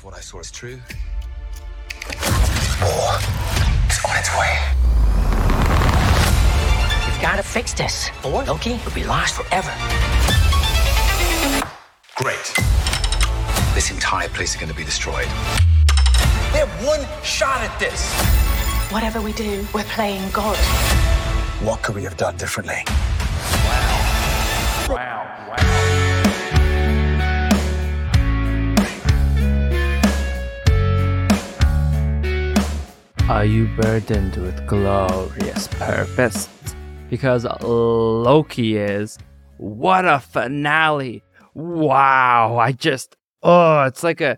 If what I saw is true, War is on its way. We've got to fix this, or Loki will be lost forever. great. This entire place is going to be destroyed. They have one shot at this. Whatever we do, we're playing God. What could we have done differently? Are you burdened with glorious purpose? Because Loki is. What a finale! Wow, I just oh, it's like a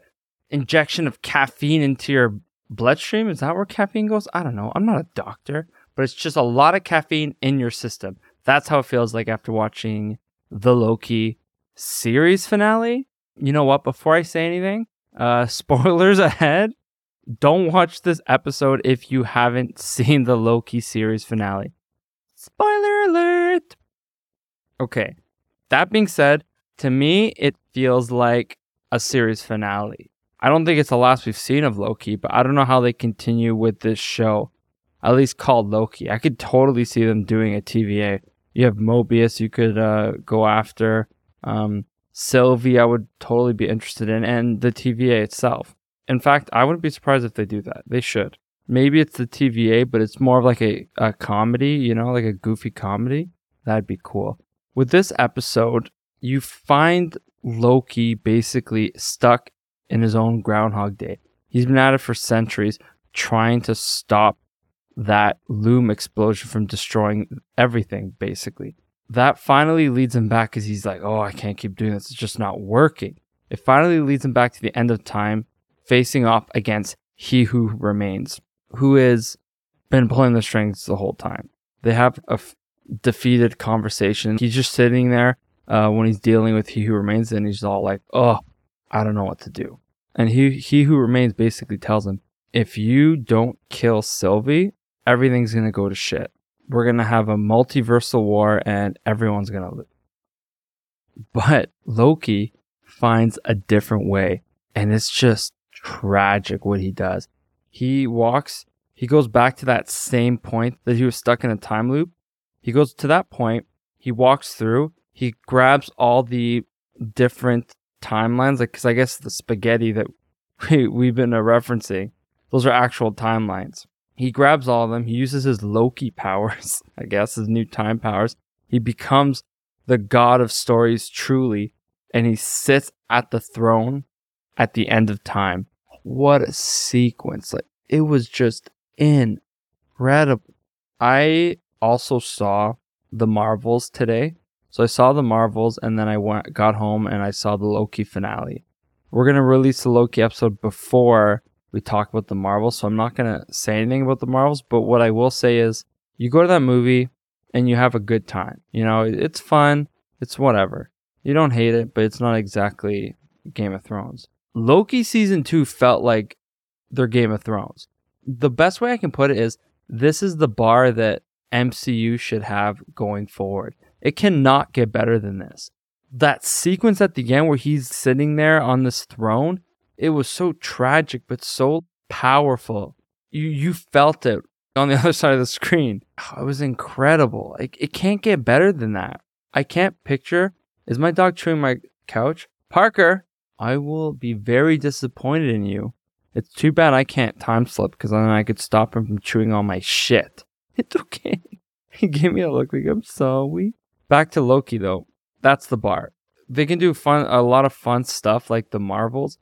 injection of caffeine into your bloodstream. Is that where caffeine goes? I don't know. I'm not a doctor, but it's just a lot of caffeine in your system. That's how it feels like after watching the Loki series finale. You know what? Before I say anything, uh, spoilers ahead don't watch this episode if you haven't seen the Loki series finale. Spoiler alert! Okay, that being said, to me, it feels like a series finale. I don't think it's the last we've seen of Loki, but I don't know how they continue with this show, at least called Loki. I could totally see them doing a TVA. You have Mobius you could uh, go after. Um, Sylvie, I would totally be interested in, and the TVA itself. In fact, I wouldn't be surprised if they do that. They should. Maybe it's the TVA, but it's more of like a, a comedy, you know, like a goofy comedy. That'd be cool. With this episode, you find Loki basically stuck in his own Groundhog Day. He's been at it for centuries, trying to stop that loom explosion from destroying everything, basically. That finally leads him back because he's like, oh, I can't keep doing this. It's just not working. It finally leads him back to the end of time facing off against He Who Remains, who has been pulling the strings the whole time. They have a f- defeated conversation. He's just sitting there uh, when he's dealing with He Who Remains, and he's all like, "Oh, I don't know what to do." And he He Who Remains basically tells him, "If you don't kill Sylvie, everything's gonna go to shit. We're gonna have a multiversal war, and everyone's gonna lose." But Loki finds a different way, and it's just tragic what he does. He walks, he goes back to that same point that he was stuck in a time loop. He goes to that point, he walks through, he grabs all the different timelines, like, because I guess the spaghetti that we, we've been referencing, those are actual timelines. He grabs all of them, he uses his Loki powers, I guess, his new time powers. He becomes the god of stories truly, and he sits at the throne at the end of time. What a sequence. Like it was just incredible. I also saw the Marvels today. So I saw the Marvels and then I went got home and I saw the Loki finale. We're going to release the Loki episode before we talk about the Marvels, so I'm not going to say anything about the Marvels, but what I will say is you go to that movie and you have a good time. You know, it's fun, it's whatever. You don't hate it, but it's not exactly Game of Thrones. Loki season two felt like their Game of Thrones. The best way I can put it is this is the bar that MCU should have going forward. It cannot get better than this. That sequence at the end where he's sitting there on this throne, it was so tragic but so powerful. You you felt it on the other side of the screen. It was incredible. Like it can't get better than that. I can't picture. Is my dog chewing my couch? Parker, I will be very disappointed in you. It's too bad I can't time slip because then I could stop him from chewing all my shit. It's okay. He gave me a look like I'm sorry. Back to Loki though. That's the bar. They can do fun, a lot of fun stuff like the Marvels,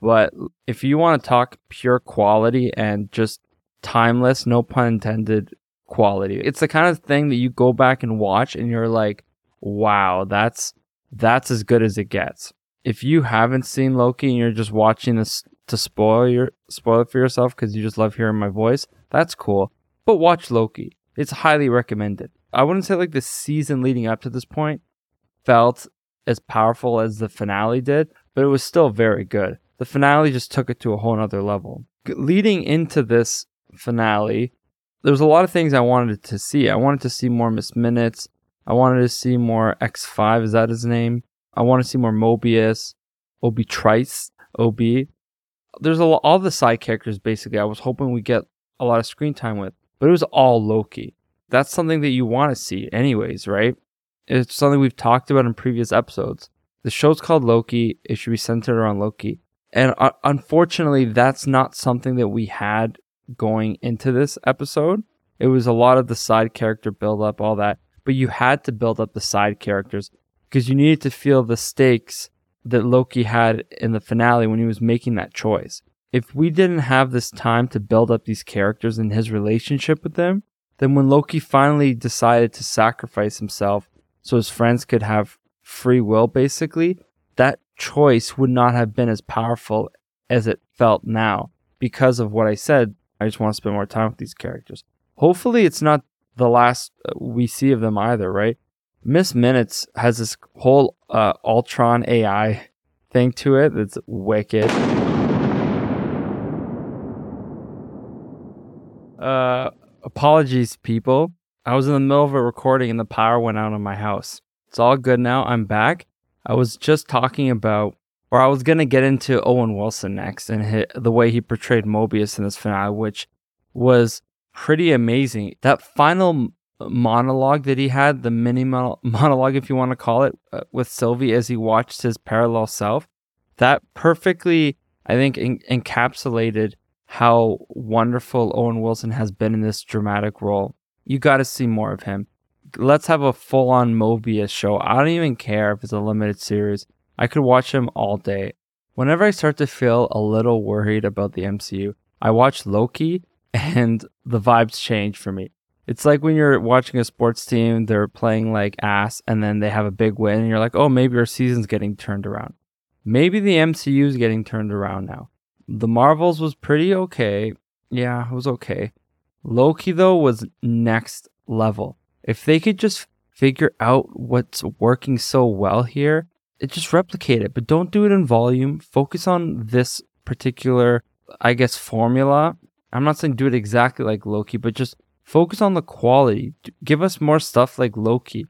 but if you want to talk pure quality and just timeless, no pun intended, quality, it's the kind of thing that you go back and watch and you're like, wow, that's that's as good as it gets if you haven't seen Loki and you're just watching this to spoil your spoil it for yourself because you just love hearing my voice, that's cool. But watch Loki. It's highly recommended. I wouldn't say like the season leading up to this point felt as powerful as the finale did, but it was still very good. The finale just took it to a whole nother level. Leading into this finale, there was a lot of things I wanted to see. I wanted to see more Miss Minutes. I wanted to see more X5. Is that his name? I want to see more Mobius, Obi Trice, OB. there's a lo- all the side characters basically. I was hoping we get a lot of screen time with, but it was all Loki. That's something that you want to see, anyways, right? It's something we've talked about in previous episodes. The show's called Loki. It should be centered around Loki, and uh, unfortunately, that's not something that we had going into this episode. It was a lot of the side character build up, all that, but you had to build up the side characters because you needed to feel the stakes that Loki had in the finale when he was making that choice. If we didn't have this time to build up these characters and his relationship with them, then when Loki finally decided to sacrifice himself so his friends could have free will, basically, that choice would not have been as powerful as it felt now because of what I said. I just want to spend more time with these characters. Hopefully, it's not the last uh, we see of them either, right? Miss Minutes has this whole uh, Ultron AI thing to it that's wicked. Uh, apologies, people. I was in the middle of a recording and the power went out in my house. It's all good now. I'm back. I was just talking about, or I was gonna get into Owen Wilson next and the way he portrayed Mobius in this finale, which was pretty amazing. That final monologue that he had, the mini monologue, if you want to call it, uh, with Sylvie as he watched his parallel self, that perfectly, I think, en- encapsulated how wonderful Owen Wilson has been in this dramatic role. You got to see more of him. Let's have a full on Mobius show. I don't even care if it's a limited series. I could watch him all day. Whenever I start to feel a little worried about the MCU, I watch Loki and the vibes change for me. It's like when you're watching a sports team, they're playing like ass and then they have a big win and you're like, "Oh, maybe our season's getting turned around." Maybe the MCU is getting turned around now. The Marvels was pretty okay. Yeah, it was okay. Loki though was next level. If they could just figure out what's working so well here, it just replicate it, but don't do it in volume. Focus on this particular, I guess, formula. I'm not saying do it exactly like Loki, but just Focus on the quality. Give us more stuff like Loki.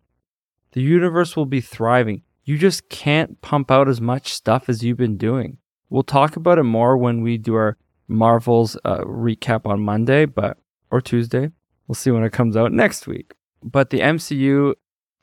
The universe will be thriving. You just can't pump out as much stuff as you've been doing. We'll talk about it more when we do our Marvels uh, recap on Monday, but or Tuesday. We'll see when it comes out next week. But the MCU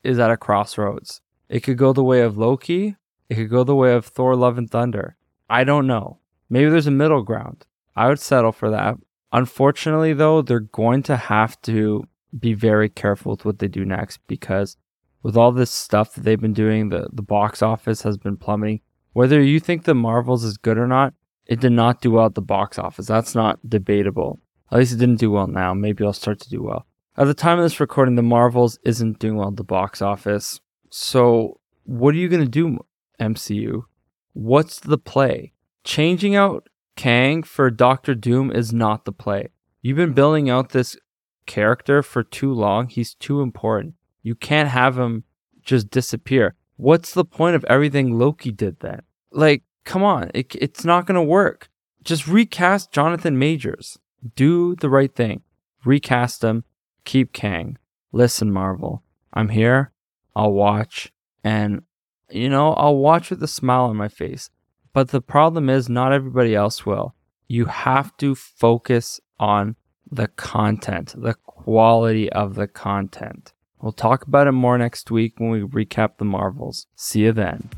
is at a crossroads. It could go the way of Loki. It could go the way of Thor: Love and Thunder. I don't know. Maybe there's a middle ground. I would settle for that. Unfortunately, though, they're going to have to be very careful with what they do next because with all this stuff that they've been doing, the, the box office has been plummeting. Whether you think the Marvels is good or not, it did not do well at the box office. That's not debatable. At least it didn't do well now. Maybe it'll start to do well. At the time of this recording, the Marvels isn't doing well at the box office. So, what are you going to do, MCU? What's the play? Changing out Kang for Doctor Doom is not the play. You've been building out this character for too long. He's too important. You can't have him just disappear. What's the point of everything Loki did then? Like, come on, it, it's not going to work. Just recast Jonathan Majors. Do the right thing. Recast him. Keep Kang. Listen, Marvel. I'm here. I'll watch. And, you know, I'll watch with a smile on my face. But the problem is, not everybody else will. You have to focus on the content, the quality of the content. We'll talk about it more next week when we recap the Marvels. See you then.